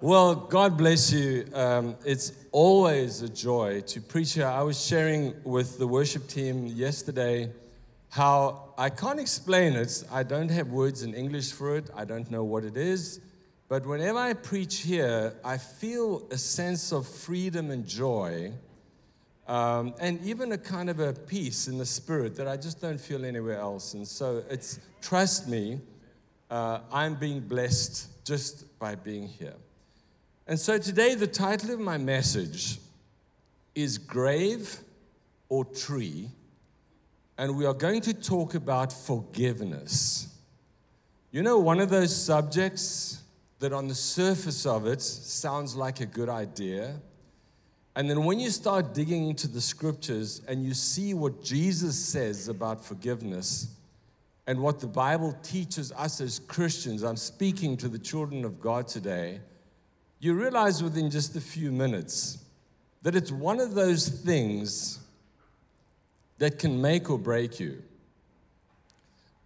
Well, God bless you. Um, it's always a joy to preach here. I was sharing with the worship team yesterday how I can't explain it. I don't have words in English for it, I don't know what it is. But whenever I preach here, I feel a sense of freedom and joy, um, and even a kind of a peace in the spirit that I just don't feel anywhere else. And so it's, trust me, uh, I'm being blessed just by being here. And so today, the title of my message is Grave or Tree, and we are going to talk about forgiveness. You know, one of those subjects that on the surface of it sounds like a good idea. And then when you start digging into the scriptures and you see what Jesus says about forgiveness and what the Bible teaches us as Christians, I'm speaking to the children of God today, you realize within just a few minutes that it's one of those things that can make or break you.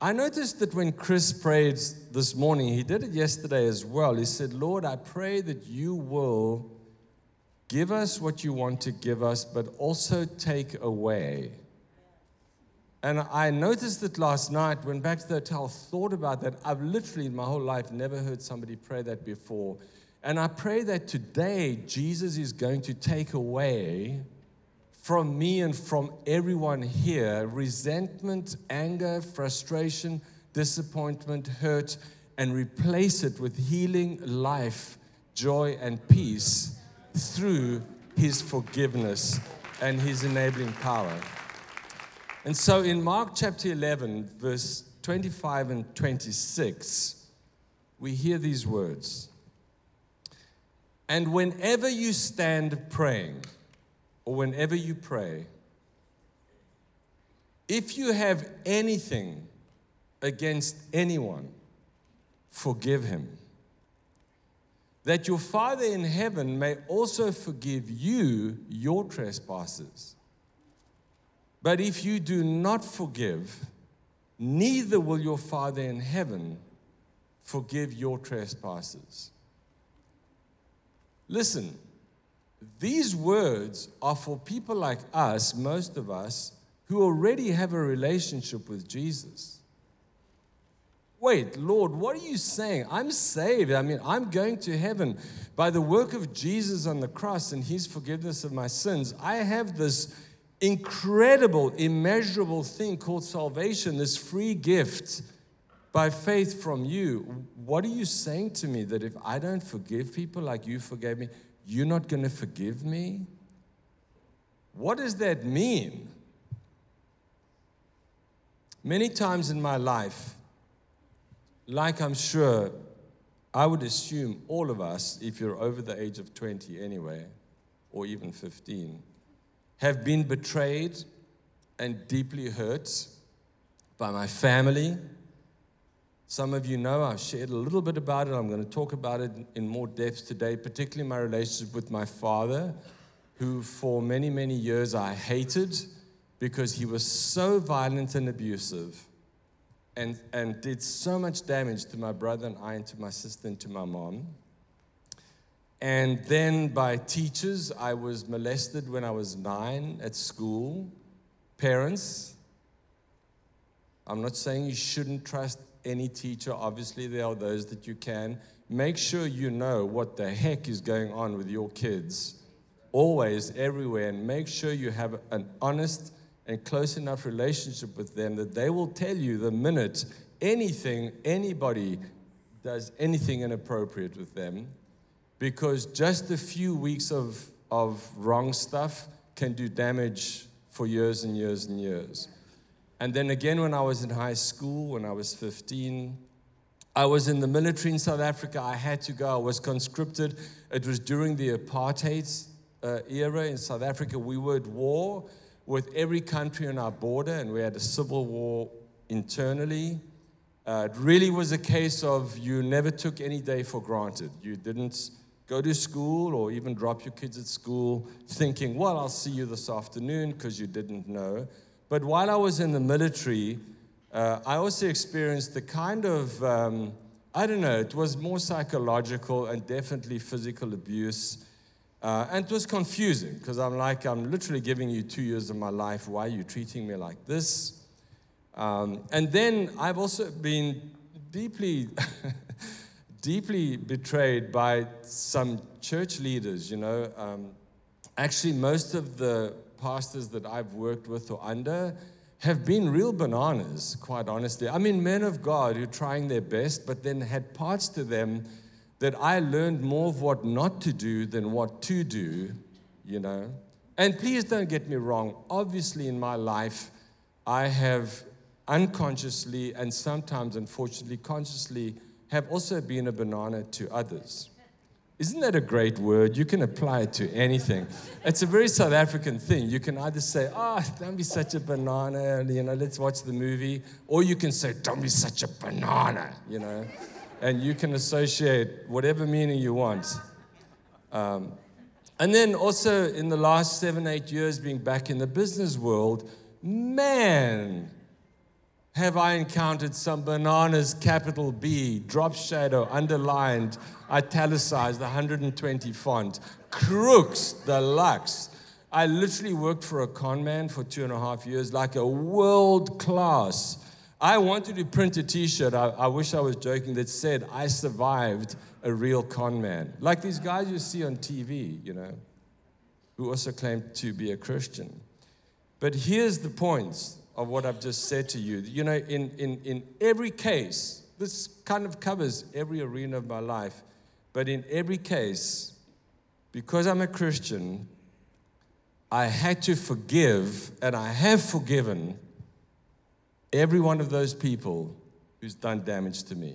I noticed that when Chris prayed this morning, he did it yesterday as well. He said, Lord, I pray that you will give us what you want to give us, but also take away. And I noticed that last night, went back to the hotel, thought about that. I've literally in my whole life never heard somebody pray that before. And I pray that today Jesus is going to take away from me and from everyone here resentment, anger, frustration, disappointment, hurt, and replace it with healing, life, joy, and peace through His forgiveness and His enabling power. And so in Mark chapter 11, verse 25 and 26, we hear these words. And whenever you stand praying, or whenever you pray, if you have anything against anyone, forgive him. That your Father in heaven may also forgive you your trespasses. But if you do not forgive, neither will your Father in heaven forgive your trespasses. Listen, these words are for people like us, most of us, who already have a relationship with Jesus. Wait, Lord, what are you saying? I'm saved. I mean, I'm going to heaven by the work of Jesus on the cross and his forgiveness of my sins. I have this incredible, immeasurable thing called salvation, this free gift by faith from you. What are you saying to me that if I don't forgive people like you forgave me, you're not going to forgive me? What does that mean? Many times in my life, like I'm sure I would assume all of us, if you're over the age of 20 anyway, or even 15, have been betrayed and deeply hurt by my family, some of you know I've shared a little bit about it. I'm going to talk about it in more depth today, particularly my relationship with my father, who for many, many years I hated because he was so violent and abusive and, and did so much damage to my brother and I, and to my sister, and to my mom. And then by teachers, I was molested when I was nine at school. Parents, I'm not saying you shouldn't trust any teacher. Obviously, there are those that you can. Make sure you know what the heck is going on with your kids, always, everywhere, and make sure you have an honest and close enough relationship with them that they will tell you the minute anything, anybody does anything inappropriate with them, because just a few weeks of, of wrong stuff can do damage for years and years and years. And then again, when I was in high school, when I was 15, I was in the military in South Africa. I had to go. I was conscripted. It was during the apartheid uh, era in South Africa. We were at war with every country on our border, and we had a civil war internally. Uh, it really was a case of you never took any day for granted. You didn't go to school or even drop your kids at school thinking, well, I'll see you this afternoon because you didn't know. But while I was in the military, uh, I also experienced the kind of um, I don't know, it was more psychological and definitely physical abuse. Uh, and it was confusing because I'm like, I'm literally giving you two years of my life. Why are you treating me like this? Um, and then I've also been deeply, deeply betrayed by some church leaders, you know. Um, actually, most of the pastors that I've worked with or under have been real bananas, quite honestly. I mean, men of God who are trying their best, but then had parts to them that I learned more of what not to do than what to do, you know. And please don't get me wrong. Obviously, in my life, I have unconsciously and sometimes, unfortunately, consciously, have also been a banana to others. Isn't that a great word? You can apply it to anything. It's a very South African thing. You can either say, oh, don't be such a banana, you know, let's watch the movie, or you can say, don't be such a banana, you know and you can associate whatever meaning you want. Um, and then also in the last seven, eight years being back in the business world, man, have I encountered some bananas, capital B, drop shadow, underlined, italicized, 120 font, crooks, deluxe. I literally worked for a con man for two and a half years, like a world class I wanted to print a t shirt, I, I, wish I was joking, that said, I survived a real con man. Like these guys you see on TV, you know, who also claim to be a Christian. But here's the points of what I've just said to you. You know, in, in, in every case, this kind of covers every arena of my life, but in every case, because I'm a Christian, I had to forgive, and I have forgiven every one of those people who's done damage to me.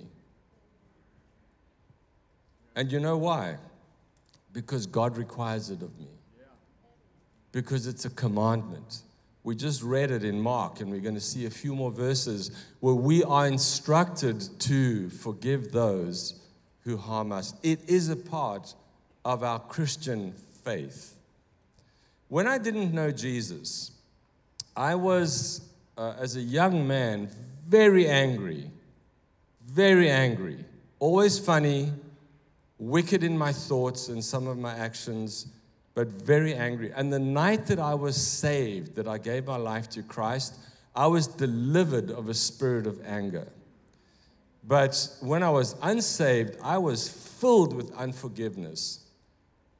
And you know why? Because God requires it of me. Because it's a commandment. We just read it in Mark, and we're going to see a few more verses where we are instructed to forgive those who harm us. It is a part of our Christian faith. When I didn't know Jesus, I was uh, as a young man, very angry, very angry, always funny, wicked in my thoughts and some of my actions, but very angry. And the night that I was saved, that I gave my life to Christ, I was delivered of a spirit of anger. But when I was unsaved, I was filled with unforgiveness.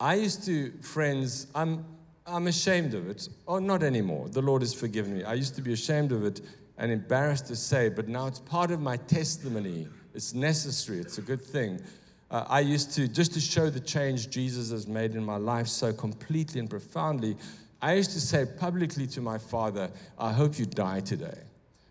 I used to, friends, I'm, I'm ashamed of it. Oh, not anymore. The Lord has forgiven me. I used to be ashamed of it and embarrassed to say, but now it's part of my testimony. It's necessary, it's a good thing. Uh, I used to, just to show the change Jesus has made in my life so completely and profoundly, I used to say publicly to my father, I hope you die today.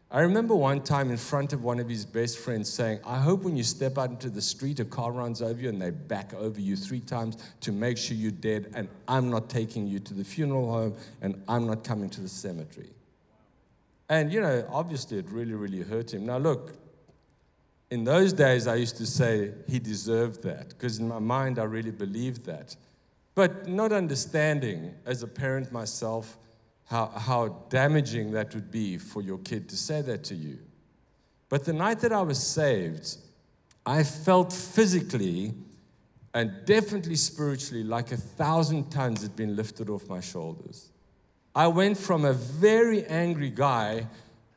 I remember one time in front of one of his best friends saying, I hope when you step out into the street, a car runs over you and they back over you three times to make sure you're dead, and I'm not taking you to the funeral home and I'm not coming to the cemetery. And, you know, obviously it really, really hurt him. Now, look, in those days, I used to say he deserved that because in my mind, I really believed that. But not understanding as a parent myself, how, how damaging that would be for your kid to say that to you. But the night that I was saved, I felt physically and definitely spiritually like a thousand tons had been lifted off my shoulders. I went from a very angry guy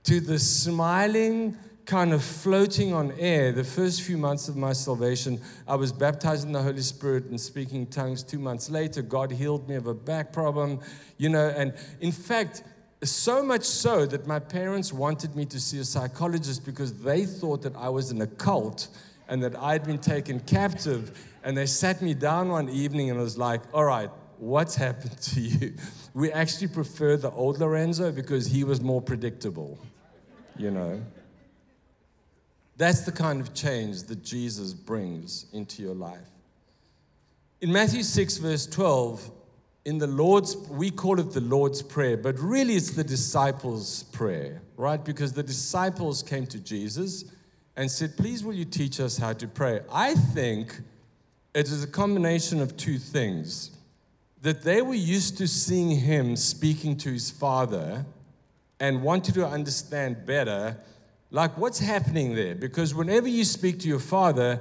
to the smiling, kind of floating on air. The first few months of my salvation, I was baptized in the Holy Spirit and speaking tongues. Two months later, God healed me of a back problem, you know, and in fact, so much so that my parents wanted me to see a psychologist because they thought that I was in a cult and that I'd been taken captive. And they sat me down one evening and was like, all right, what's happened to you? We actually prefer the old Lorenzo because he was more predictable, you know. That's the kind of change that Jesus brings into your life. In Matthew 6, verse 12, in the Lord's, we call it the Lord's Prayer, but really it's the disciples' prayer, right? Because the disciples came to Jesus and said, Please, will you teach us how to pray? I think it is a combination of two things that they were used to seeing him speaking to his father and wanted to understand better Like, what's happening there? Because whenever you speak to your father,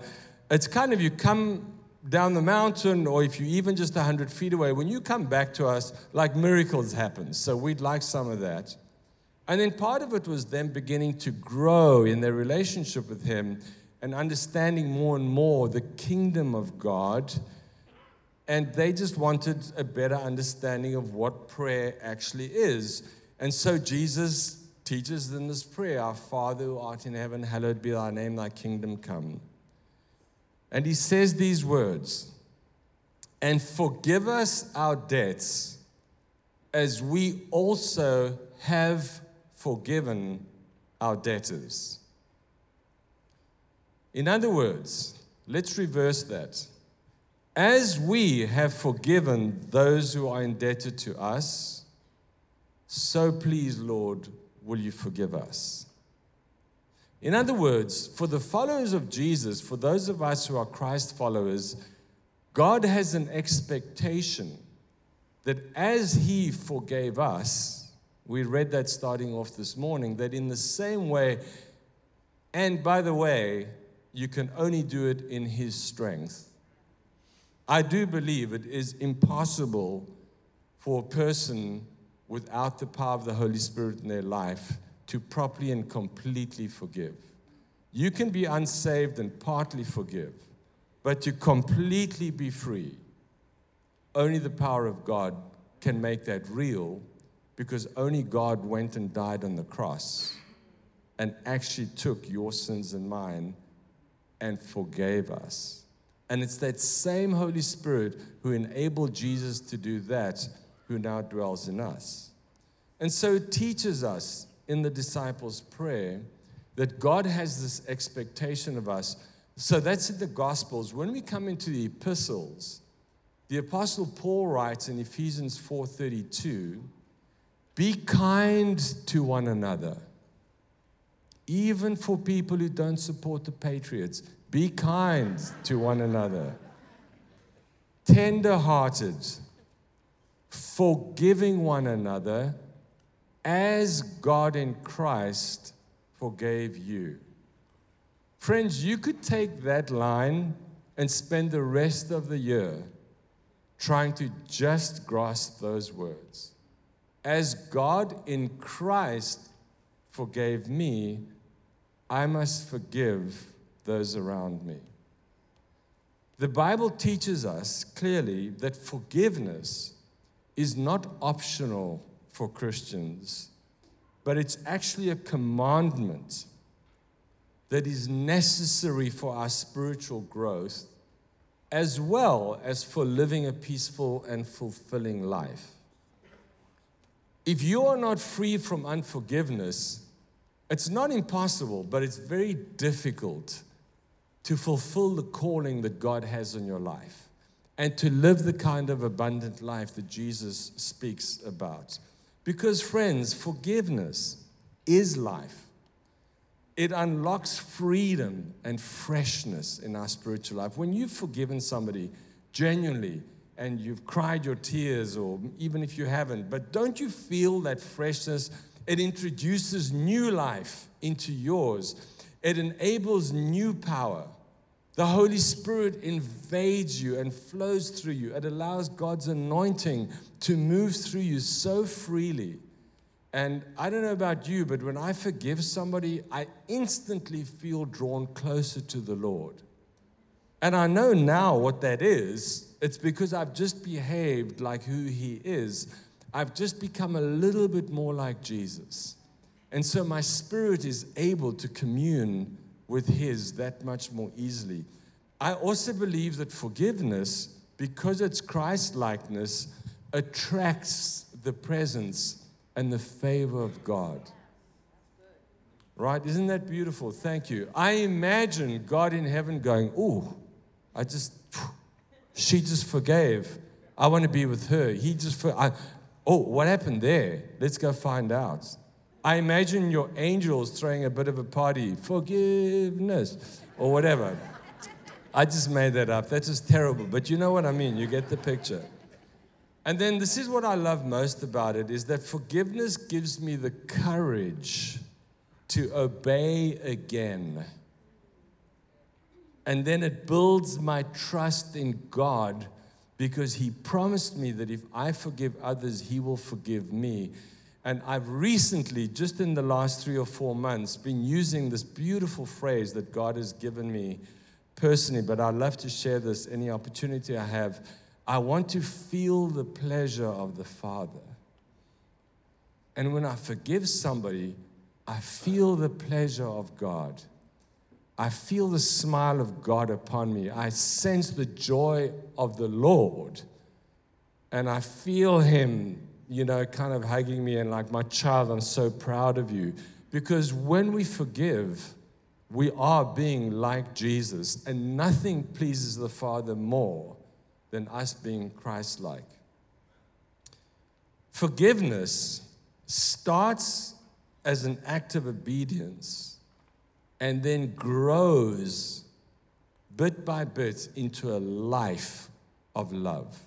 it's kind of you come down the mountain, or if you're even just 100 feet away, when you come back to us, like miracles happen. So we'd like some of that. And then part of it was them beginning to grow in their relationship with Him and understanding more and more the kingdom of God. And they just wanted a better understanding of what prayer actually is. And so Jesus teaches in this prayer Our Father who art in heaven, hallowed be thy name, thy kingdom come. And he says these words and forgive us our debts as we also have forgiven our debtors. In other words, let's reverse that. As we have forgiven those who are indebted to us, so please, Lord, will you forgive us? In other words, for the followers of Jesus, for those of us who are Christ followers, God has an expectation that as He forgave us, we read that starting off this morning, that in the same way, and by the way, you can only do it in His strength. I do believe it is impossible for a person without the power of the Holy Spirit in their life to properly and completely forgive. You can be unsaved and partly forgive, but to completely be free, only the power of God can make that real because only God went and died on the cross and actually took your sins and mine and forgave us. And it's that same Holy Spirit who enabled Jesus to do that who now dwells in us. And so it teaches us in the disciples' prayer that God has this expectation of us. So that's in the Gospels. When we come into the epistles, the Apostle Paul writes in Ephesians 4:32, "Be kind to one another, even for people who don't support the patriots. Be kind to one another, tender-hearted." Forgiving one another as God in Christ forgave you. Friends, you could take that line and spend the rest of the year trying to just grasp those words. As God in Christ forgave me, I must forgive those around me. The Bible teaches us clearly that forgiveness is not optional for Christians, but it's actually a commandment that is necessary for our spiritual growth as well as for living a peaceful and fulfilling life. If you are not free from unforgiveness, it's not impossible, but it's very difficult to fulfill the calling that God has on your life and to live the kind of abundant life that Jesus speaks about. Because, friends, forgiveness is life. It unlocks freedom and freshness in our spiritual life. When you've forgiven somebody genuinely and you've cried your tears, or even if you haven't, but don't you feel that freshness? It introduces new life into yours, it enables new power. The Holy Spirit invades you and flows through you. It allows God's anointing to move through you so freely. And I don't know about you, but when I forgive somebody, I instantly feel drawn closer to the Lord. And I know now what that is. It's because I've just behaved like who He is. I've just become a little bit more like Jesus. And so my spirit is able to commune with His that much more easily. I also believe that forgiveness, because it's Christ likeness, attracts the presence and the favor of God. Right? Isn't that beautiful? Thank you. I imagine God in heaven going, Oh, I just, she just forgave. I want to be with her. He just, I, oh, what happened there? Let's go find out. I imagine your angels throwing a bit of a party, forgiveness, or whatever. I just made that up. That is just terrible. But you know what I mean. You get the picture. And then this is what I love most about it is that forgiveness gives me the courage to obey again. And then it builds my trust in God because He promised me that if I forgive others, He will forgive me. And I've recently, just in the last three or four months, been using this beautiful phrase that God has given me personally, but I'd love to share this any opportunity I have. I want to feel the pleasure of the Father. And when I forgive somebody, I feel the pleasure of God. I feel the smile of God upon me. I sense the joy of the Lord. And I feel Him, you know, kind of hugging me and like, my child, I'm so proud of you. Because when we forgive, we are being like Jesus, and nothing pleases the Father more than us being Christ like. Forgiveness starts as an act of obedience and then grows bit by bit into a life of love.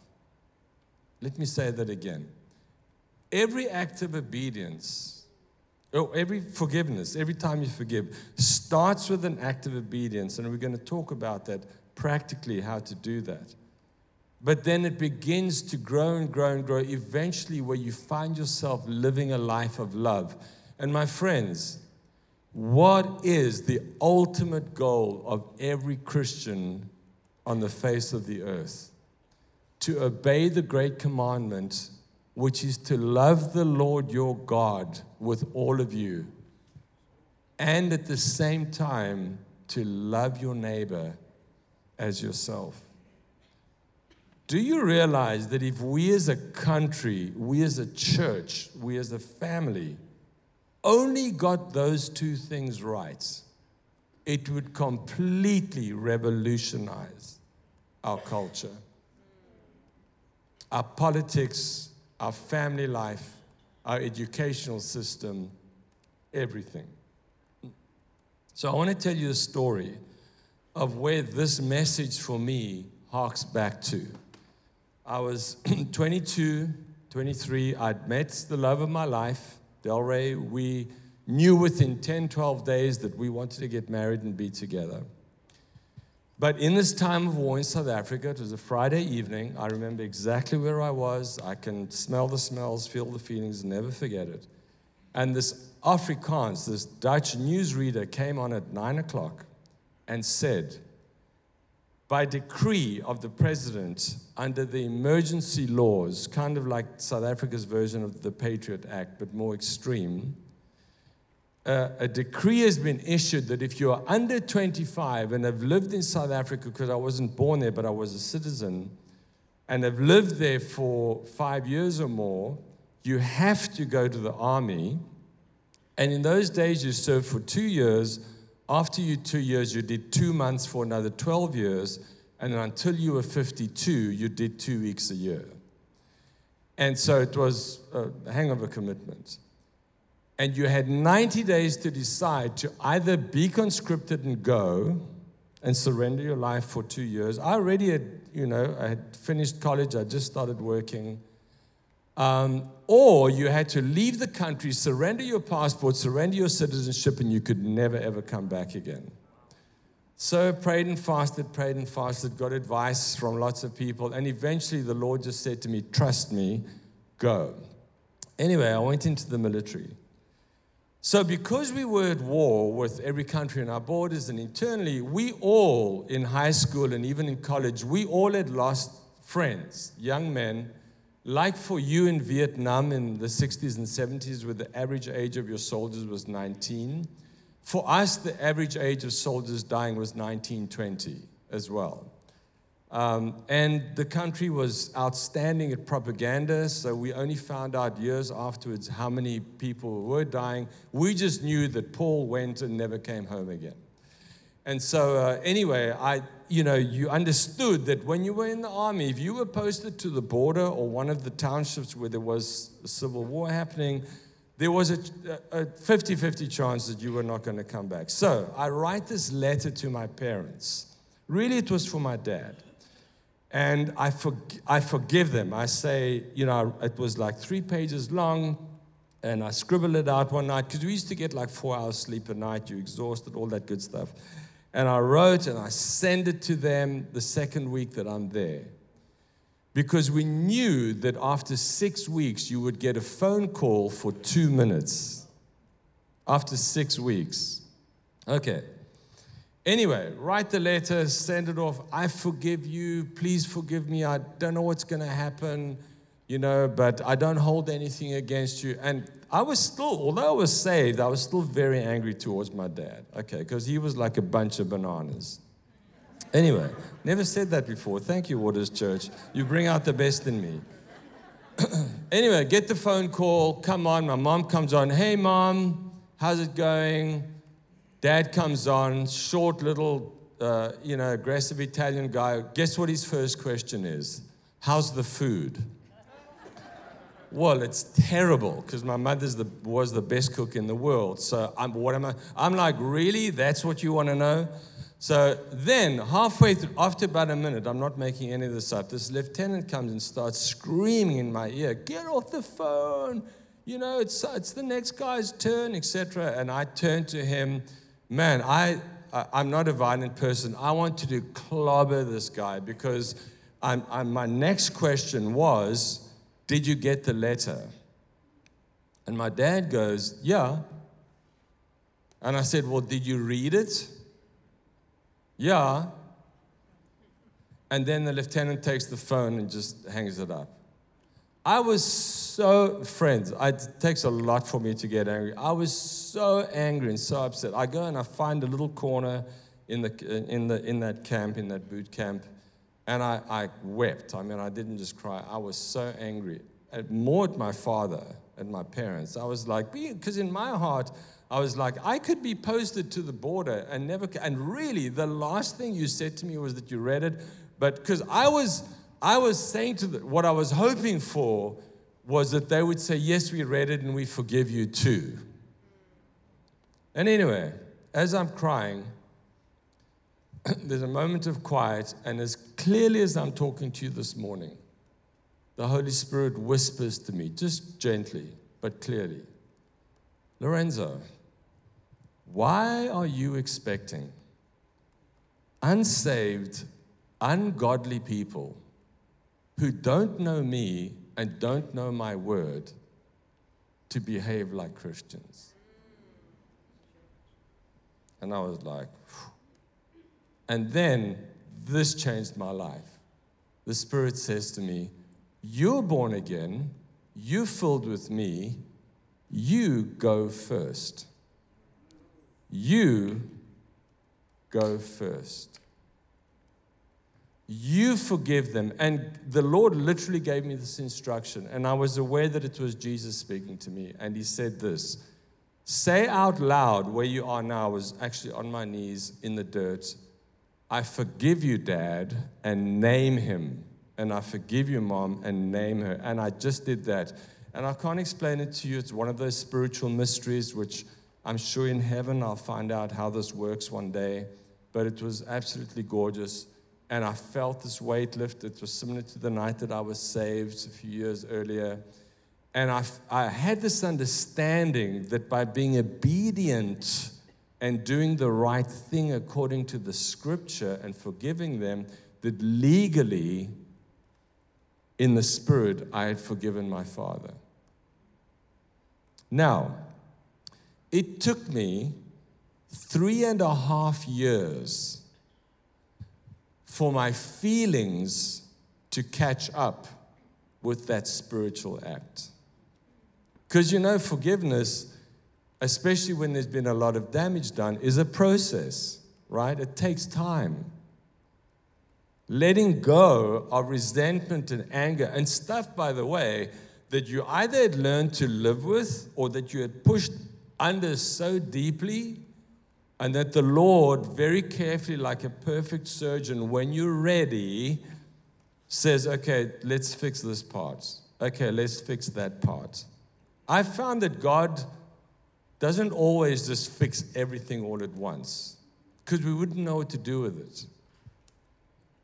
Let me say that again. Every act of obedience, or oh, every forgiveness, every time you forgive, starts with an act of obedience. And we're going to talk about that practically, how to do that. But then it begins to grow and grow and grow, eventually, where you find yourself living a life of love. And my friends, what is the ultimate goal of every Christian on the face of the earth? To obey the great commandment, which is to love the Lord your God with all of you, and at the same time, to love your neighbor as yourself. Do you realize that if we as a country, we as a church, we as a family, only got those two things right, it would completely revolutionize our culture, our politics, our family life, our educational system, everything. So I want to tell you a story of where this message for me harks back to. I was 22, 23. I'd met the love of my life. Delray, we knew within 10, 12 days that we wanted to get married and be together. But in this time of war in South Africa, it was a Friday evening. I remember exactly where I was. I can smell the smells, feel the feelings, never forget it. And this Afrikaans, this Dutch newsreader, came on at nine o'clock and said, by decree of the president under the emergency laws, kind of like South Africa's version of the Patriot Act, but more extreme. A decree has been issued that if you are under 25 and have lived in South Africa, because I wasn't born there, but I was a citizen, and have lived there for five years or more, you have to go to the army. And in those days, you served for two years after you two years, you did two months for another 12 years. And until you were 52, you did two weeks a year. And so it was a hang of a commitment. And you had 90 days to decide to either be conscripted and go and surrender your life for two years. I already had, you know, I had finished college, I just started working. Um, or you had to leave the country, surrender your passport, surrender your citizenship, and you could never ever come back again. So prayed and fasted, prayed and fasted, got advice from lots of people, and eventually the Lord just said to me, Trust me, go. Anyway, I went into the military. So, because we were at war with every country on our borders and internally, we all in high school and even in college, we all had lost friends, young men like for you in Vietnam in the 60s and 70s, where the average age of your soldiers was 19, for us, the average age of soldiers dying was 19, 20 as well. Um, and the country was outstanding at propaganda, so we only found out years afterwards how many people were dying. We just knew that Paul went and never came home again. And so, uh, anyway, I, you know, you understood that when you were in the army, if you were posted to the border or one of the townships where there was a civil war happening, there was a 50 50 chance that you were not going to come back. So I write this letter to my parents. Really, it was for my dad. And I, for, I forgive them. I say, you know, it was like three pages long. And I scribbled it out one night because we used to get like four hours sleep a night. You're exhausted, all that good stuff. And I wrote and I sent it to them the second week that I'm there. Because we knew that after six weeks, you would get a phone call for two minutes. After six weeks. Okay. Anyway, write the letter, send it off. I forgive you. Please forgive me. I don't know what's going to happen, you know, but I don't hold anything against you. And I was still, although I was saved, I was still very angry towards my dad, okay, because he was like a bunch of bananas. Anyway, never said that before. Thank you, Waters Church. You bring out the best in me. anyway, get the phone call. Come on. My mom comes on. Hey, mom, how's it going? Dad comes on. Short, little, uh, you know, aggressive Italian guy. Guess what his first question is? How's the food? Well, it's terrible because my mother was the best cook in the world. So I'm, what am I? I'm like, really? That's what you want to know? So then, halfway through, after about a minute, I'm not making any of this up, this lieutenant comes and starts screaming in my ear, Get off the phone! You know, it's, it's the next guy's turn, etc. And I turn to him, Man, I, I, am not a violent person. I wanted to clobber this guy because I'm, I'm, my next question was, did you get the letter? And my dad goes, Yeah. And I said, Well, did you read it? Yeah. And then the lieutenant takes the phone and just hangs it up. I was so, friends, it takes a lot for me to get angry. I was so angry and so upset. I go and I find a little corner in, the, in, the, in that camp, in that boot camp, and I, I wept. I mean, I didn't just cry. I was so angry, more at my father and my parents. I was like, because in my heart, I was like, I could be posted to the border and never. And really, the last thing you said to me was that you read it, but because I was, I was saying to them, what I was hoping for was that they would say, yes, we read it and we forgive you too. And anyway, as I'm crying, there's a moment of quiet, and as clearly as I'm talking to you this morning, the Holy Spirit whispers to me, just gently, but clearly Lorenzo, why are you expecting unsaved, ungodly people who don't know me and don't know my word to behave like Christians? And I was like, and then this changed my life. The Spirit says to me, You're born again, you're filled with me, you go first. You go first. You forgive them. And the Lord literally gave me this instruction, and I was aware that it was Jesus speaking to me. And He said this Say out loud where you are now. I was actually on my knees in the dirt I forgive you, Dad, and name him. And I forgive you, Mom, and name her. And I just did that. And I can't explain it to you. It's one of those spiritual mysteries, which I'm sure in heaven I'll find out how this works one day. But it was absolutely gorgeous. And I felt this weight lift. It was similar to the night that I was saved a few years earlier. And I, I had this understanding that by being obedient, and doing the right thing according to the scripture and forgiving them, that legally, in the spirit, I had forgiven my father. Now, it took me three and a half years for my feelings to catch up with that spiritual act. Because you know, forgiveness especially when there's been a lot of damage done, is a process, right? It takes time. Letting go of resentment and anger and stuff, by the way, that you either had learned to live with or that you had pushed under so deeply, and that the Lord, very carefully, like a perfect surgeon, when you're ready, says, Okay, let's fix this part. Okay, let's fix that part. I found that God doesn't always just fix everything all at once because we wouldn't know what to do with it.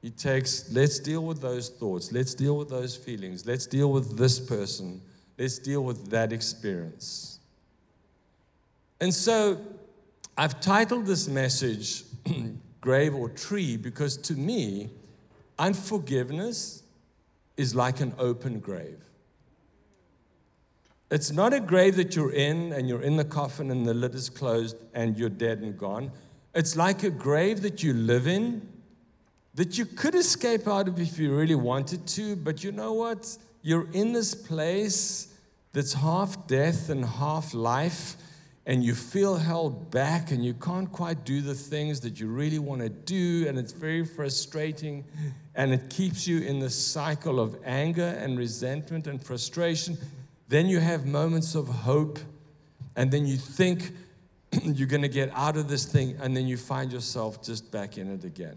He takes, let's deal with those thoughts, let's deal with those feelings, let's deal with this person, let's deal with that experience. And so I've titled this message Grave or Tree because to me, unforgiveness is like an open grave. It's not a grave that you're in and you're in the coffin and the lid is closed and you're dead and gone. It's like a grave that you live in that you could escape out of if you really wanted to, but you know what? You're in this place that's half death and half life, and you feel held back and you can't quite do the things that you really want to do, and it's very frustrating, and it keeps you in the cycle of anger and resentment and frustration then you have moments of hope, and then you think you're going to get out of this thing, and then you find yourself just back in it again.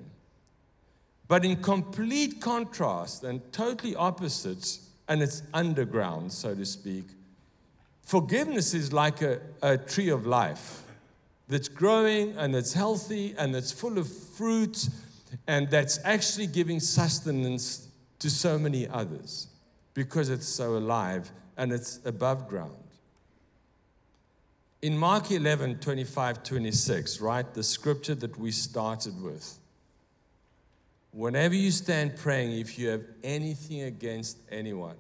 But in complete contrast and totally opposites, and it's underground, so to speak, forgiveness is like a, a tree of life that's growing and that's healthy and that's full of fruit and that's actually giving sustenance to so many others because it's so alive and it's above ground. In Mark 11, 25, 26, right, the scripture that we started with, whenever you stand praying, if you have anything against anyone,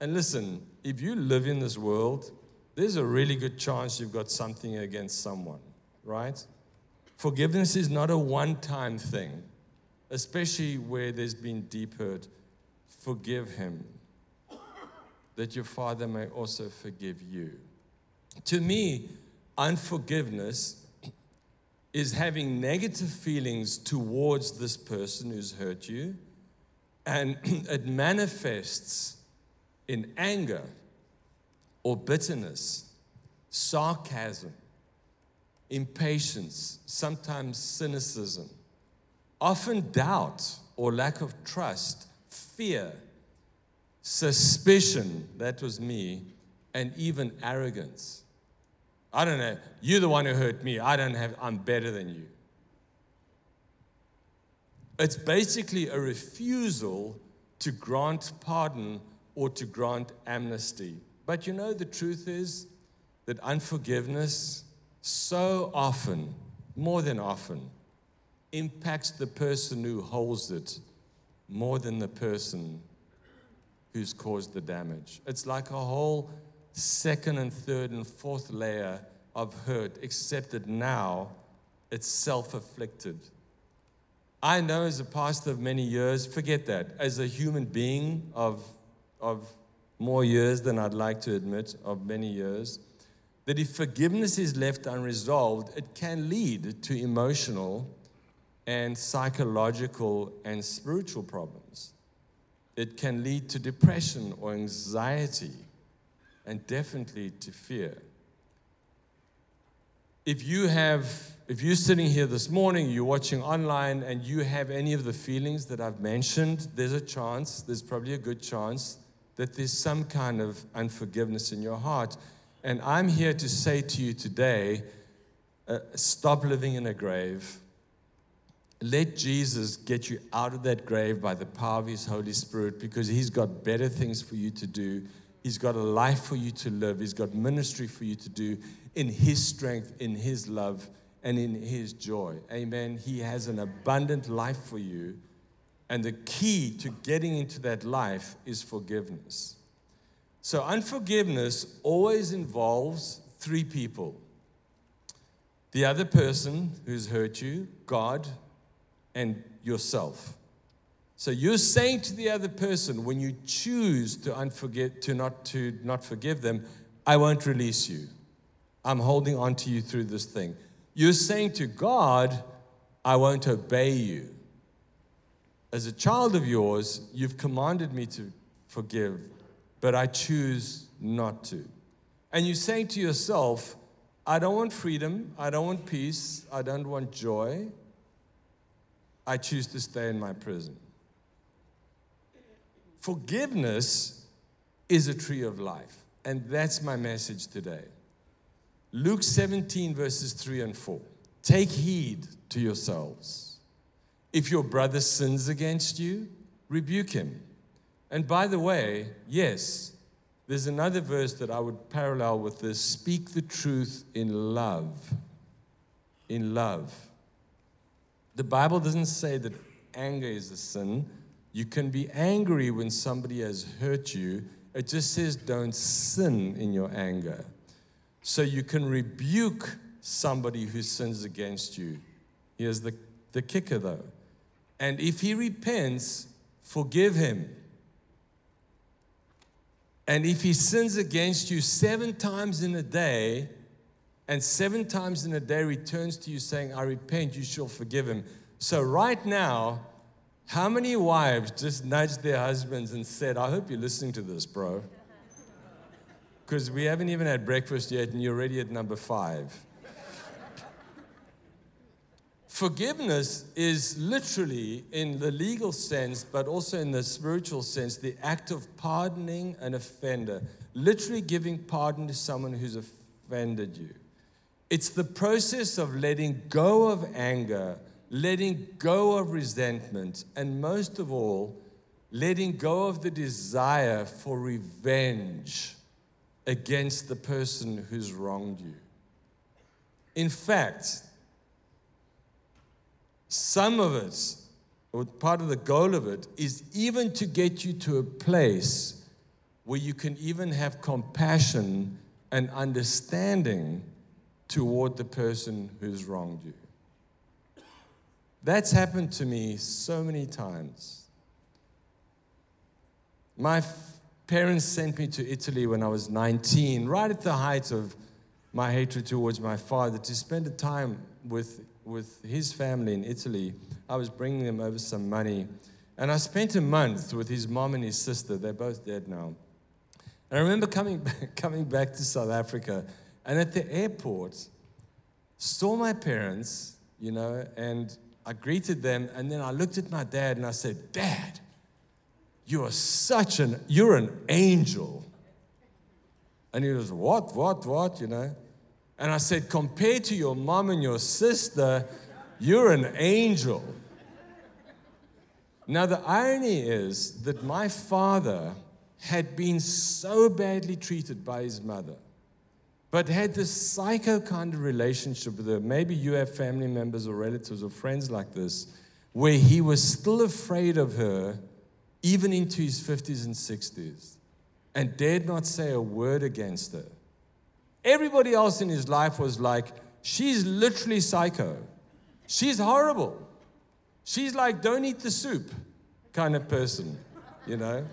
and listen, if you live in this world, there's a really good chance you've got something against someone, right? Forgiveness is not a one time thing, especially where there's been deep hurt. Forgive him that your Father may also forgive you. To me, unforgiveness is having negative feelings towards this person who's hurt you, and it manifests in anger or bitterness, sarcasm, impatience, sometimes cynicism, often doubt or lack of trust, fear suspicion, that was me, and even arrogance. I don't know, you're the one who hurt me. I don't have, I'm better than you. It's basically a refusal to grant pardon or to grant amnesty. But you know, the truth is that unforgiveness so often, more than often, impacts the person who holds it more than the person who's caused the damage. It's like a whole second and third and fourth layer of hurt, except that now it's self afflicted. I know as a pastor of many years, forget that, as a human being of, of more years than I'd like to admit, of many years, that if forgiveness is left unresolved, it can lead to emotional and psychological and spiritual problems it can lead to depression or anxiety and definitely to fear. If you have if you're sitting here this morning, you're watching online and you have any of the feelings that I've mentioned, there's a chance, there's probably a good chance that there's some kind of unforgiveness in your heart. And I'm here to say to you today, uh, stop living in a grave let Jesus get you out of that grave by the power of His Holy Spirit because He's got better things for you to do. He's got a life for you to live. He's got ministry for you to do in His strength, in His love, and in His joy. Amen. He has an abundant life for you. And the key to getting into that life is forgiveness. So, unforgiveness always involves three people the other person who's hurt you, God, and yourself. So you're saying to the other person when you choose to unforget to not to not forgive them, I won't release you. I'm holding on to you through this thing. You're saying to God, I won't obey you. As a child of yours, you've commanded me to forgive, but I choose not to. And you say to yourself, I don't want freedom, I don't want peace, I don't want joy, I choose to stay in my prison. Forgiveness is a tree of life, and that's my message today. Luke 17, verses 3 and 4. Take heed to yourselves. If your brother sins against you, rebuke him. And by the way, yes, There's another verse that I would parallel with this speak the truth in love. In love. The Bible doesn't say that anger is a sin. You can be angry when somebody has hurt you. It just says don't sin in your anger. So you can rebuke somebody who sins against you. Here's the, the kicker though. And if he repents, forgive him. And if he sins against you seven times in a day, and seven times in a day returns to you saying, I repent, you shall forgive him. So, right now, how many wives just nudged their husbands and said, I hope you're listening to this, bro? Because we haven't even had breakfast yet, and you're already at number five. Forgiveness is literally, in the legal sense, but also in the spiritual sense, the act of pardoning an offender, literally giving pardon to someone who's offended you. It's the process of letting go of anger, letting go of resentment, and most of all, letting go of the desire for revenge against the person who's wronged you. In fact, some of it, or part of the goal of it, is even to get you to a place where you can even have compassion and understanding toward the person who's wronged you. That's happened to me so many times. My f- parents sent me to Italy when I was 19, right at the height of my hatred towards my father, to spend a time with, with his family in Italy. I was bringing them over some money. And I spent a month with his mom and his sister. They're both dead now. And I remember coming back, coming back to South Africa and at the airport, saw my parents, you know, and I greeted them, and then I looked at my dad and I said, Dad, you are such an, you're an angel. And he was, What, what, what, you know? And I said, Compared to your mom and your sister, you're an angel. Now, the irony is that my father had been so badly treated by his mother but had this psycho kind of relationship with her. Maybe you have family members or relatives or friends like this, where he was still afraid of her, even into his 50s and 60s, and dared not say a word against her. Everybody else in his life was like, she's literally psycho. She's horrible. She's like, don't eat the soup kind of person, you know?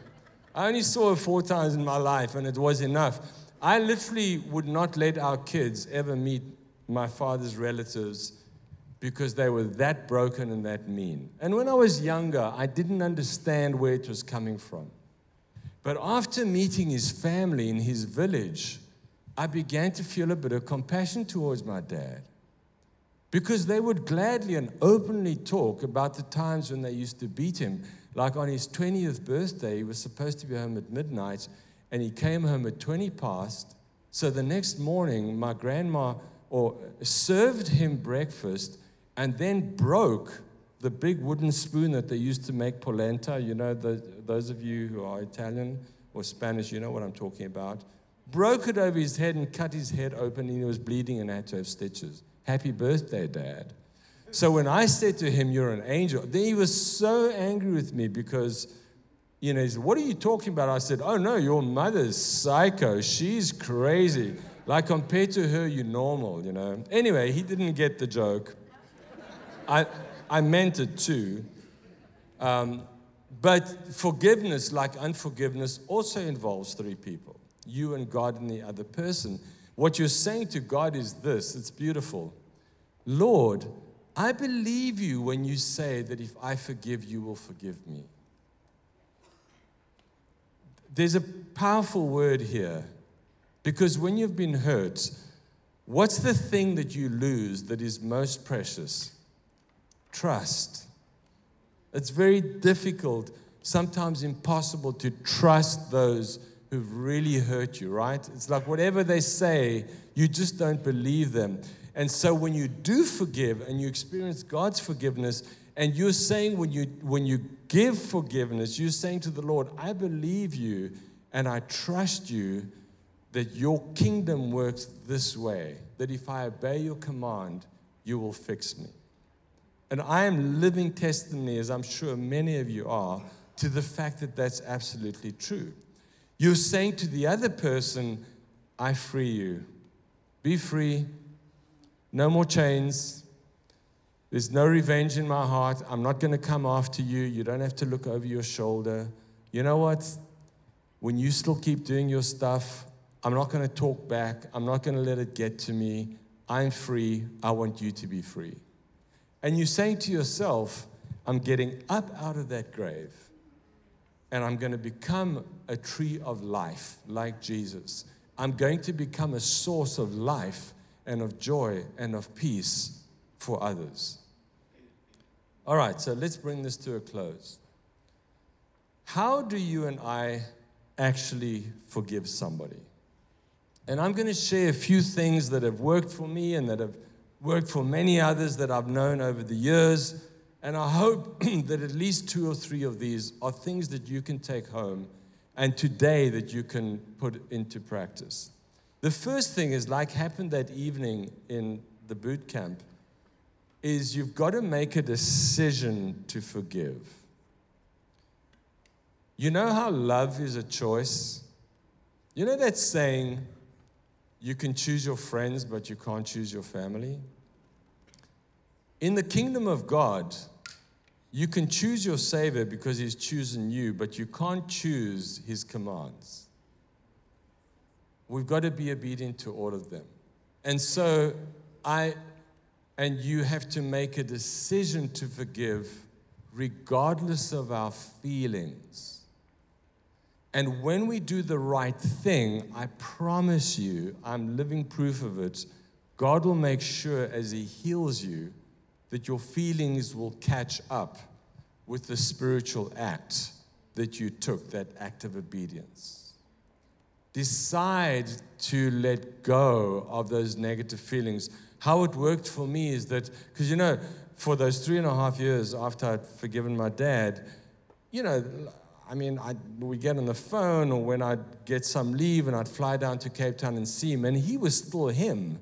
I only saw her four times in my life, and it was enough. I literally would not let our kids ever meet my father's relatives because they were that broken and that mean. And when I was younger, I didn't understand where it was coming from. But after meeting his family in his village, I began to feel a bit of compassion towards my dad because they would gladly and openly talk about the times when they used to beat him. Like on his 20th birthday, he was supposed to be home at midnight, and he came home at 20 past. So the next morning, my grandma or served him breakfast and then broke the big wooden spoon that they used to make polenta. You know, the, those of you who are Italian or Spanish, you know what I'm talking about. Broke it over his head and cut his head open, and he was bleeding and had to have stitches. Happy birthday, Dad. So when I said to him, You're an angel, then he was so angry with me because you know, he said, What are you talking about? I said, Oh, no, your mother's psycho. She's crazy. Like, compared to her, you're normal, you know. Anyway, he didn't get the joke. I, I meant it too. Um, but forgiveness, like unforgiveness, also involves three people you and God and the other person. What you're saying to God is this it's beautiful. Lord, I believe you when you say that if I forgive, you will forgive me. There's a powerful word here because when you've been hurt, what's the thing that you lose that is most precious? Trust. It's very difficult, sometimes impossible, to trust those who've really hurt you, right? It's like whatever they say, you just don't believe them. And so when you do forgive and you experience God's forgiveness, and you're saying when you when you give forgiveness, you're saying to the Lord, I believe you, and I trust you that your kingdom works this way, that if I obey your command, you will fix me. And I am living testimony, as I'm sure many of you are, to the fact that that's absolutely true. You're saying to the other person, I free you. Be free. No more chains. There's no revenge in my heart. I'm not going to come after you. You don't have to look over your shoulder. You know what? When you still keep doing your stuff, I'm not going to talk back. I'm not going to let it get to me. I'm free. I want you to be free. And you're saying to yourself, I'm getting up out of that grave and I'm going to become a tree of life like Jesus. I'm going to become a source of life and of joy and of peace for others. All right, so let's bring this to a close. How do you and I actually forgive somebody? And I'm going to share a few things that have worked for me and that have worked for many others that I've known over the years. And I hope that at least two or three of these are things that you can take home and today that you can put into practice. The first thing is like happened that evening in the boot camp is you've got to make a decision to forgive. You know how love is a choice? You know that saying, you can choose your friends, but you can't choose your family? In the kingdom of God, you can choose your Savior because He's chosen you, but you can't choose His commands. We've got to be obedient to all of them. And so I and you have to make a decision to forgive regardless of our feelings. And when we do the right thing, I promise you, I'm living proof of it, God will make sure as He heals you that your feelings will catch up with the spiritual act that you took, that act of obedience. Decide to let go of those negative feelings how it worked for me is that, because you know, for those three and a half years after I'd forgiven my dad, you know, I mean, I'd, we get on the phone or when I'd get some leave and I'd fly down to Cape Town and see him, and he was still him.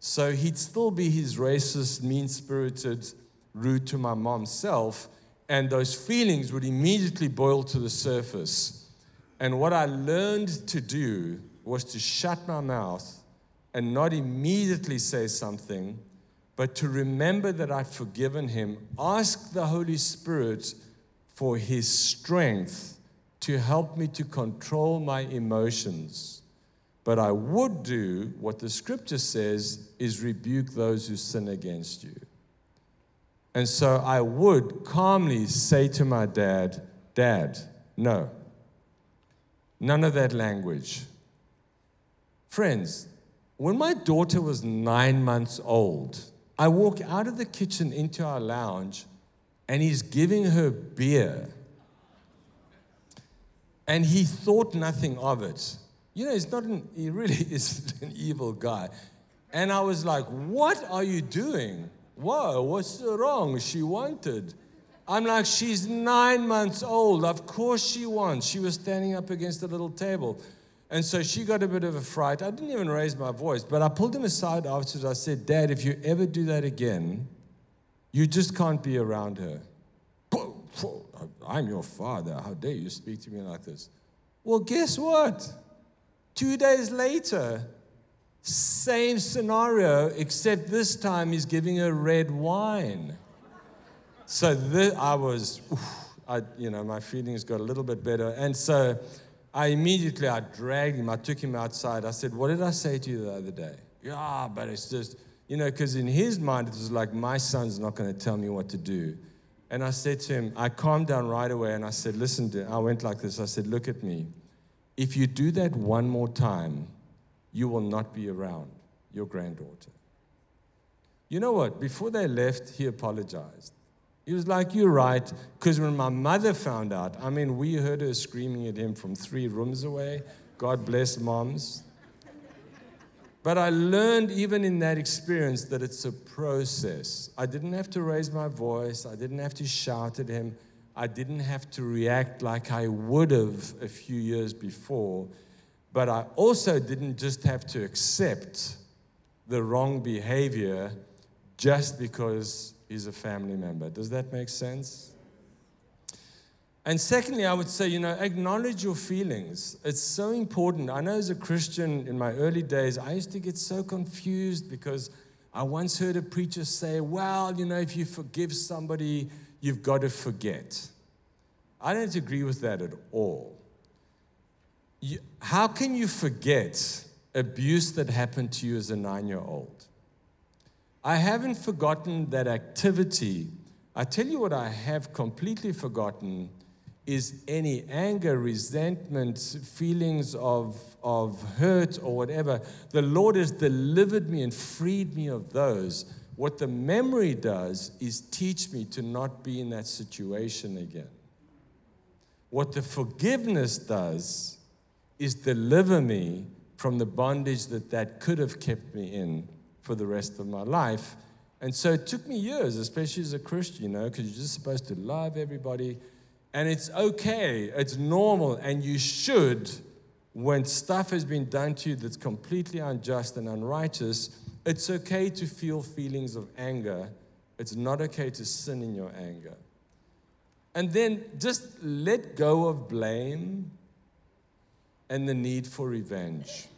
So he'd still be his racist, mean spirited, rude to my mom self, and those feelings would immediately boil to the surface. And what I learned to do was to shut my mouth and not immediately say something, but to remember that I've forgiven him, ask the Holy Spirit for his strength to help me to control my emotions. But I would do what the scripture says is rebuke those who sin against you. And so I would calmly say to my dad, Dad, no. None of that language. Friends, when my daughter was nine months old, I walk out of the kitchen into our lounge and he's giving her beer. And he thought nothing of it. You know, he's not an, he really is an evil guy. And I was like, What are you doing? Whoa, what's wrong? She wanted. I'm like, She's nine months old. Of course she wants. She was standing up against a little table. And so she got a bit of a fright. I didn't even raise my voice, but I pulled him aside afterwards. I said, Dad, if you ever do that again, you just can't be around her. I'm your father. How dare you speak to me like this? Well, guess what? Two days later, same scenario, except this time he's giving her red wine. So this, I was, oof, I, you know, my feelings got a little bit better. And so I immediately, I dragged him, I took him outside. I said, What did I say to you the other day? Yeah, but it's just, you know, because in his mind, it was like, My son's not going to tell me what to do. And I said to him, I calmed down right away and I said, Listen, I went like this. I said, Look at me. If you do that one more time, you will not be around your granddaughter. You know what? Before they left, he apologized. He was like, You're right. Because when my mother found out, I mean, we heard her screaming at him from three rooms away. God bless moms. But I learned even in that experience that it's a process. I didn't have to raise my voice, I didn't have to shout at him. I didn't have to react like I would have a few years before, but I also didn't just have to accept the wrong behavior just because he's a family member. Does that make sense? And secondly, I would say, you know, acknowledge your feelings. It's so important. I know as a Christian in my early days, I used to get so confused because I once heard a preacher say, well, you know, if you forgive somebody, you've got to forget. I don't agree with that at all. You, how can you forget abuse that happened to you as a nine year old? I haven't forgotten that activity. I tell you what, I have completely forgotten is any anger, resentment, feelings of, of hurt or whatever. The Lord has delivered me and freed me of those. What the memory does is teach me to not be in that situation again. What the forgiveness does is deliver me from the bondage that that could have kept me in for the rest of my life. And so it took me years, especially as a Christian, you know, because you're just supposed to love everybody. And it's okay, it's normal, and you should, when stuff has been done to you that's completely unjust and unrighteous, it's okay to feel feelings of anger. It's not okay to sin in your anger. And then just let go of blame and the need for revenge.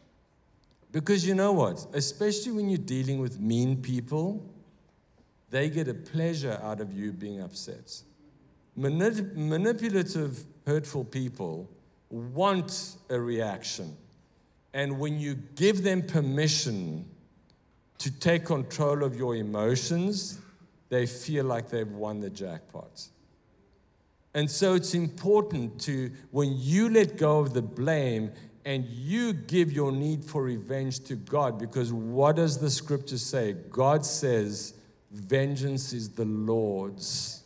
Because you know what? Especially when you're dealing with mean people, they get a pleasure out of you being upset. Manip- manipulative, hurtful people want a reaction. And when you give them permission to take control of your emotions, they feel like they've won the jackpot. And so it's important to, when you let go of the blame and you give your need for revenge to God, because what does the scripture say? God says, Vengeance is the Lord's.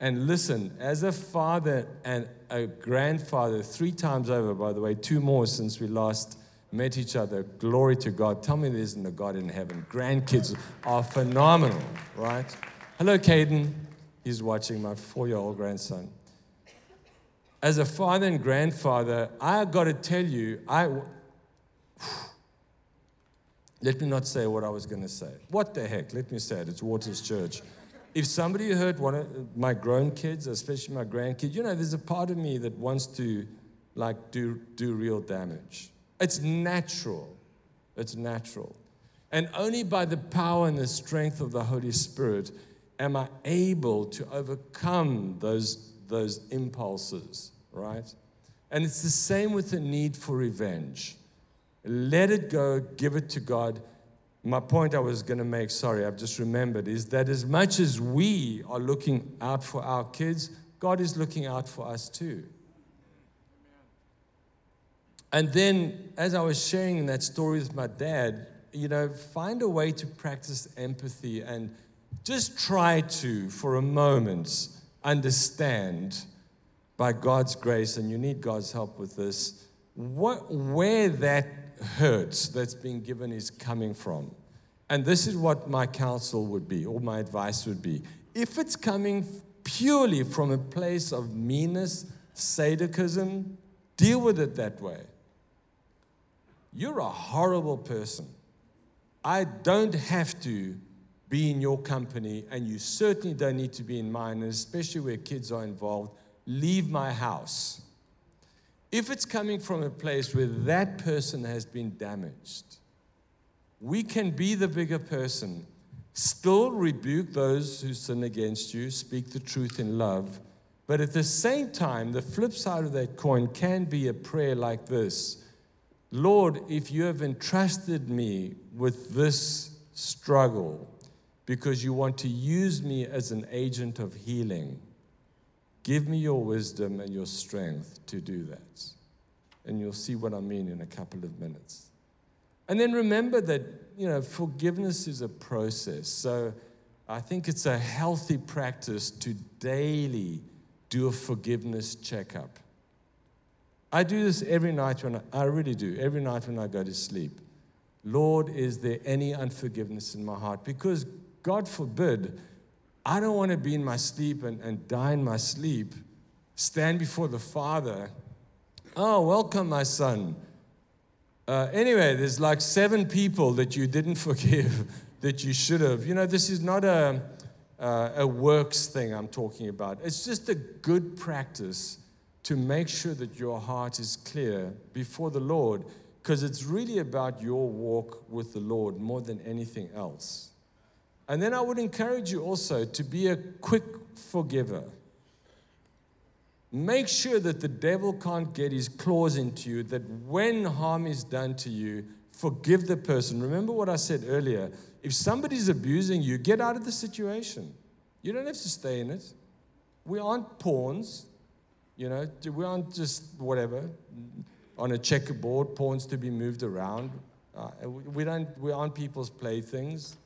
And listen, as a father and a grandfather, three times over, by the way, two more since we last met each other. Glory to God. Tell me there isn't a God in heaven. Grandkids are phenomenal, right? Hello, Caden. He's watching my four year old grandson. As a father and grandfather, I got to tell you, I. Let me not say what I was going to say. What the heck? Let me say it. It's Waters Church. If somebody hurt one of my grown kids, especially my grandkids, you know, there's a part of me that wants to like do, do real damage. It's natural. It's natural. And only by the power and the strength of the Holy Spirit am I able to overcome those, those impulses, right? And it's the same with the need for revenge. Let it go, give it to God. My point I was going to make, sorry, I've just remembered, is that as much as we are looking out for our kids, God is looking out for us too. And then, as I was sharing that story with my dad, you know, find a way to practice empathy and just try to, for a moment, understand by God's grace, and you need God's help with this, what, where that hurt that's being given is coming from. And this is what my counsel would be, or my advice would be. If it's coming purely from a place of meanness, sadism, deal with it that way. You're a horrible person. I don't have to be in your company, and you certainly don't need to be in mine, especially where kids are involved. Leave my house. If it's coming from a place where that person has been damaged, we can be the bigger person, still rebuke those who sin against you, speak the truth in love, but at the same time, the flip side of that coin can be a prayer like this Lord, if you have entrusted me with this struggle because you want to use me as an agent of healing, give me your wisdom and your strength to do that. And you'll see what I mean in a couple of minutes. And then remember that, you know, forgiveness is a process. So I think it's a healthy practice to daily do a forgiveness checkup. I do this every night when I, I really do, every night when I go to sleep. Lord, is there any unforgiveness in my heart? Because God forbid, I don't want to be in my sleep and, and die in my sleep, stand before the Father. Oh, welcome, my son. Uh, anyway, there's like seven people that you didn't forgive that you should have. You know, this is not a, uh, a works thing I'm talking about. It's just a good practice to make sure that your heart is clear before the Lord because it's really about your walk with the Lord more than anything else. And then I would encourage you also to be a quick forgiver. Make sure that the devil can't get his claws into you, that when harm is done to you, forgive the person. Remember what I said earlier. If somebody's abusing you, get out of the situation. You don't have to stay in it. We aren't pawns, you know, we aren't just whatever on a checkerboard, pawns to be moved around. Uh, we, don't, we aren't people's playthings.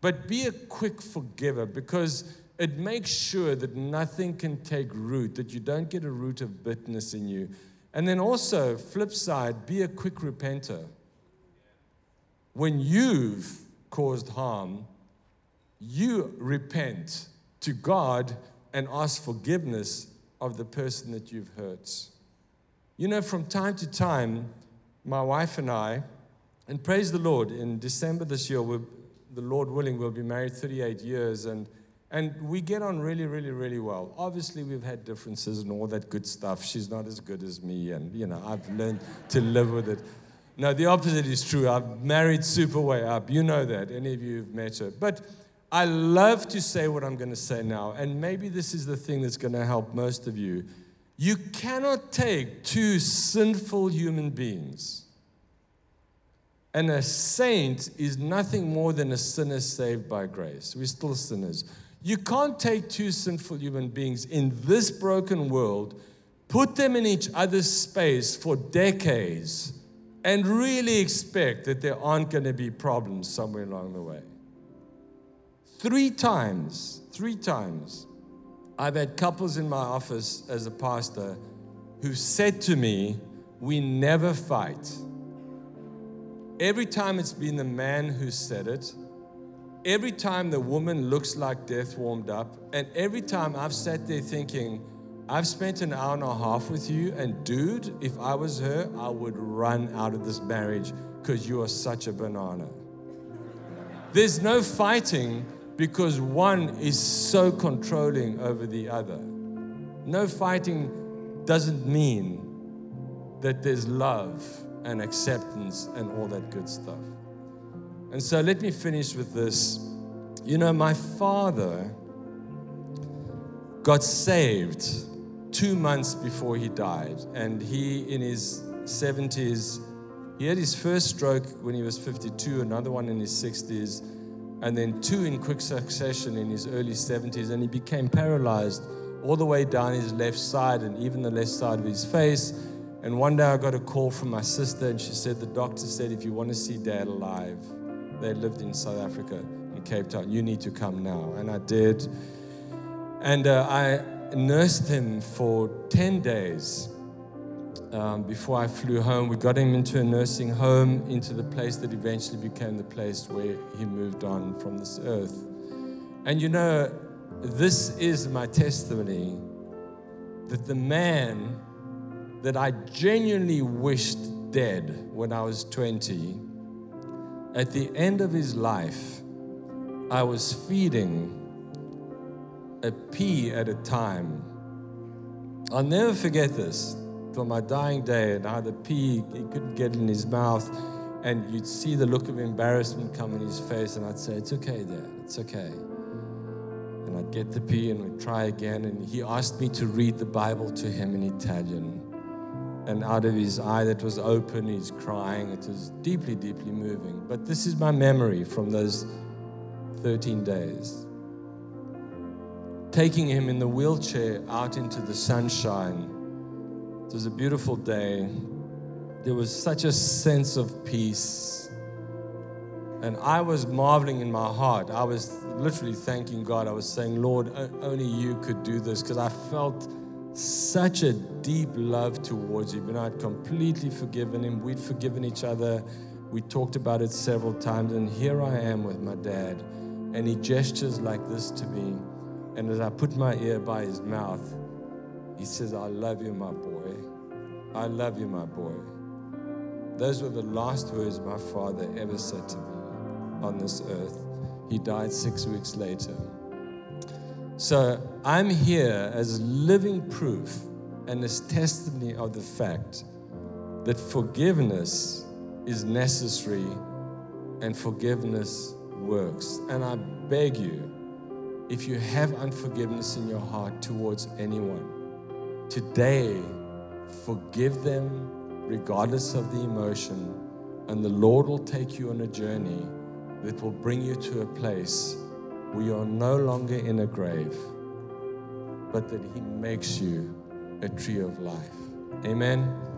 But be a quick forgiver because it makes sure that nothing can take root, that you don't get a root of bitterness in you. And then also, flip side, be a quick repenter. When you've caused harm, you repent to God and ask forgiveness of the person that you've hurt. You know, from time to time, my wife and I, and praise the Lord, in December this year, we're, the Lord willing, we'll be married 38 years. And and we get on really, really, really well. Obviously, we've had differences and all that good stuff. She's not as good as me, and you know, I've learned to live with it. No, the opposite is true. I've married super way up. You know that. Any of you have met her. But I love to say what I'm going to say now, and maybe this is the thing that's going to help most of you. You cannot take two sinful human beings, and a saint is nothing more than a sinner saved by grace. We're still sinners. You can't take two sinful human beings in this broken world, put them in each other's space for decades, and really expect that there aren't going to be problems somewhere along the way. Three times, three times, I've had couples in my office as a pastor who said to me, We never fight. Every time it's been the man who said it, every time the woman looks like death warmed up, and every time I've sat there thinking, I've spent an hour and a half with you, and dude, if I was her, I would run out of this marriage because you are such a banana. There's no fighting because one is so controlling over the other. No fighting doesn't mean that there's love and acceptance and all that good stuff. And so let me finish with this. You know, my father got saved two months before he died. And he, in his 70s, he had his first stroke when he was 52, another one in his 60s, and then two in quick succession in his early 70s. And he became paralyzed all the way down his left side and even the left side of his face. And one day I got a call from my sister, and she said, The doctor said, if you want to see dad alive, they lived in South Africa, in Cape Town. You need to come now. And I did. And uh, I nursed him for 10 days um, before I flew home. We got him into a nursing home, into the place that eventually became the place where he moved on from this earth. And you know, this is my testimony that the man that I genuinely wished dead when I was 20 at the end of his life, I was feeding a pea at a time. I'll never forget this till my dying day and how the pea, he couldn't get in his mouth. And you'd see the look of embarrassment come in his face, and I'd say, It's okay, Dad, it's okay. And I'd get the pea and we'd try again. And he asked me to read the Bible to him in Italian and out of his eye that was open, he's crying. It was deeply, deeply moving. But this is my memory from those 13 days. Taking him in the wheelchair out into the sunshine. It was a beautiful day. There was such a sense of peace. And I was marveling in my heart. I was literally thanking God. I was saying, Lord, only you could do this because I felt such a deep love towards him. And I'd completely forgiven him. We'd forgiven each other. We talked about it several times. And here I am with my dad. And he gestures like this to me. And as I put my ear by his mouth, he says, I love you, my boy. I love you, my boy. Those were the last words my father ever said to me on this earth. He died six weeks later. So I'm here as living proof and as testimony of the fact that forgiveness is necessary and forgiveness works. And I beg you, if you have unforgiveness in your heart towards anyone, today forgive them regardless of the emotion, and the Lord will take you on a journey that will bring you to a place where you are no longer in a grave, but that He makes you a tree of life. Amen.